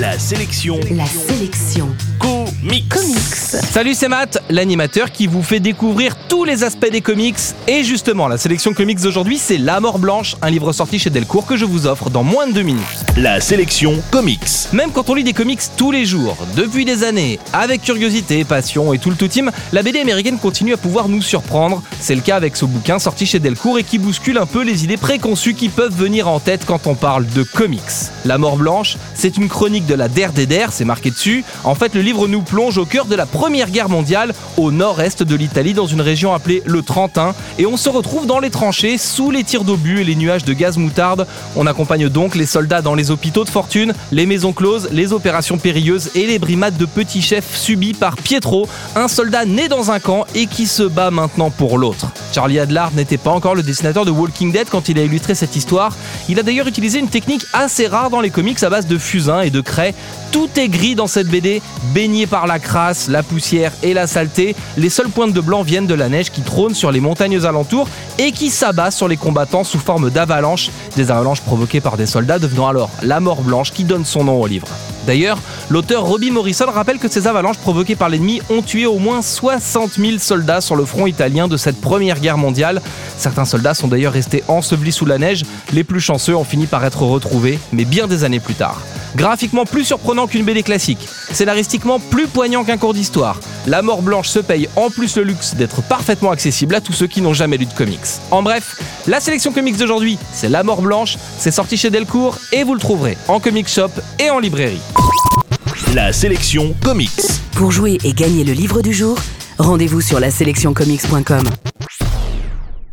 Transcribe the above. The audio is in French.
La sélection La sélection comics. comics. Salut, c'est Matt, l'animateur qui vous fait découvrir tous les aspects des comics. Et justement, la sélection comics d'aujourd'hui, c'est La Mort Blanche, un livre sorti chez Delcourt que je vous offre dans moins de deux minutes. La sélection comics. Même quand on lit des comics tous les jours, depuis des années, avec curiosité, passion et tout le tout team, la BD américaine continue à pouvoir nous surprendre. C'est le cas avec ce bouquin sorti chez Delcourt et qui bouscule un peu les idées préconçues qui peuvent venir en tête quand on parle de comics. La Mort Blanche, c'est une chronique de la Der des Der, c'est marqué dessus. En fait, le livre nous plonge au cœur de la Première Guerre mondiale, au nord-est de l'Italie, dans une région appelée le Trentin, et on se retrouve dans les tranchées, sous les tirs d'obus et les nuages de gaz moutarde. On accompagne donc les soldats dans les hôpitaux de fortune, les maisons closes, les opérations périlleuses et les brimades de petits chefs subis par Pietro, un soldat né dans un camp et qui se bat maintenant pour l'autre. Charlie Adler n'était pas encore le dessinateur de Walking Dead quand il a illustré cette histoire. Il a d'ailleurs utilisé une technique assez rare dans les comics à base de fusain et de craie. Tout est gris dans cette BD, baigné par la crasse, la poussière et la saleté. Les seules pointes de blanc viennent de la neige qui trône sur les montagnes alentours et qui s'abat sur les combattants sous forme d'avalanches, des avalanches provoquées par des soldats devenant alors la mort blanche qui donne son nom au livre. D'ailleurs, l'auteur Robbie Morrison rappelle que ces avalanches provoquées par l'ennemi ont tué au moins 60 000 soldats sur le front italien de cette première guerre mondiale. Certains soldats sont d'ailleurs restés ensevelis sous la neige, les plus chanceux ont fini par être retrouvés, mais bien des années plus tard. Graphiquement plus surprenant qu'une BD classique, scénaristiquement plus poignant qu'un cours d'histoire, La Mort Blanche se paye en plus le luxe d'être parfaitement accessible à tous ceux qui n'ont jamais lu de comics. En bref, la sélection comics d'aujourd'hui, c'est La Mort Blanche, c'est sorti chez Delcourt et vous le trouverez en comic shop et en librairie. La sélection comics. Pour jouer et gagner le livre du jour, rendez-vous sur la sélectioncomics.com.